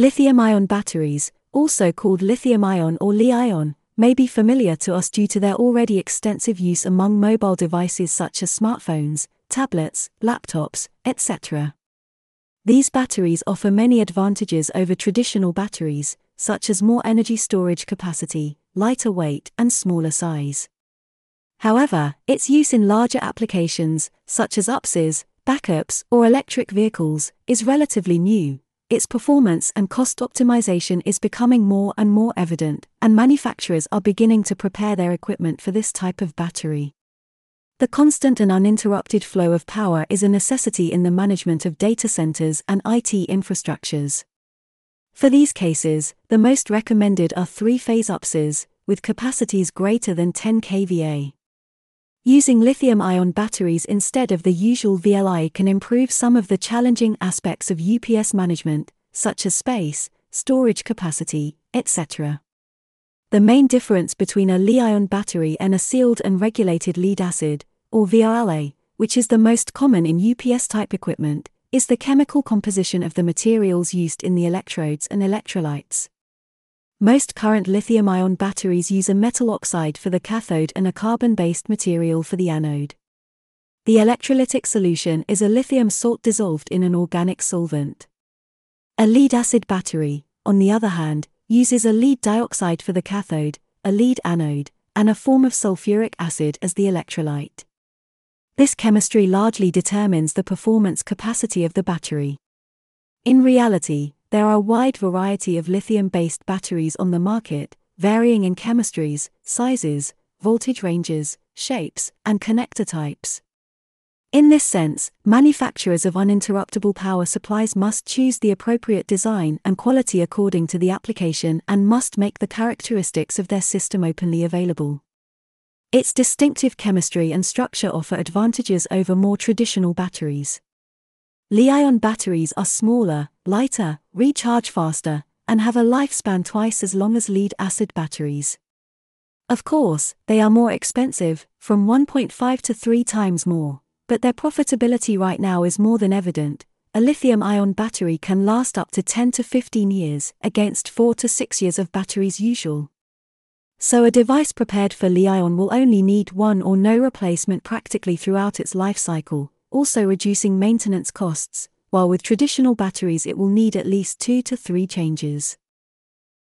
Lithium ion batteries, also called lithium ion or Li ion, may be familiar to us due to their already extensive use among mobile devices such as smartphones, tablets, laptops, etc. These batteries offer many advantages over traditional batteries, such as more energy storage capacity, lighter weight, and smaller size. However, its use in larger applications, such as UPSs, backups, or electric vehicles, is relatively new. Its performance and cost optimization is becoming more and more evident, and manufacturers are beginning to prepare their equipment for this type of battery. The constant and uninterrupted flow of power is a necessity in the management of data centers and IT infrastructures. For these cases, the most recommended are three phase UPSs, with capacities greater than 10 kVA. Using lithium ion batteries instead of the usual VLI can improve some of the challenging aspects of UPS management, such as space, storage capacity, etc. The main difference between a Li ion battery and a sealed and regulated lead acid, or VRLA, which is the most common in UPS type equipment, is the chemical composition of the materials used in the electrodes and electrolytes. Most current lithium ion batteries use a metal oxide for the cathode and a carbon based material for the anode. The electrolytic solution is a lithium salt dissolved in an organic solvent. A lead acid battery, on the other hand, uses a lead dioxide for the cathode, a lead anode, and a form of sulfuric acid as the electrolyte. This chemistry largely determines the performance capacity of the battery. In reality, there are a wide variety of lithium-based batteries on the market, varying in chemistries, sizes, voltage ranges, shapes, and connector types. In this sense, manufacturers of uninterruptible power supplies must choose the appropriate design and quality according to the application and must make the characteristics of their system openly available. Its distinctive chemistry and structure offer advantages over more traditional batteries. Li-ion batteries are smaller, lighter, recharge faster, and have a lifespan twice as long as lead acid batteries. Of course, they are more expensive, from 1.5 to 3 times more, but their profitability right now is more than evident. A lithium ion battery can last up to 10 to 15 years, against 4 to 6 years of batteries usual. So a device prepared for Li-ion will only need one or no replacement practically throughout its life cycle, also reducing maintenance costs, while with traditional batteries it will need at least two to three changes.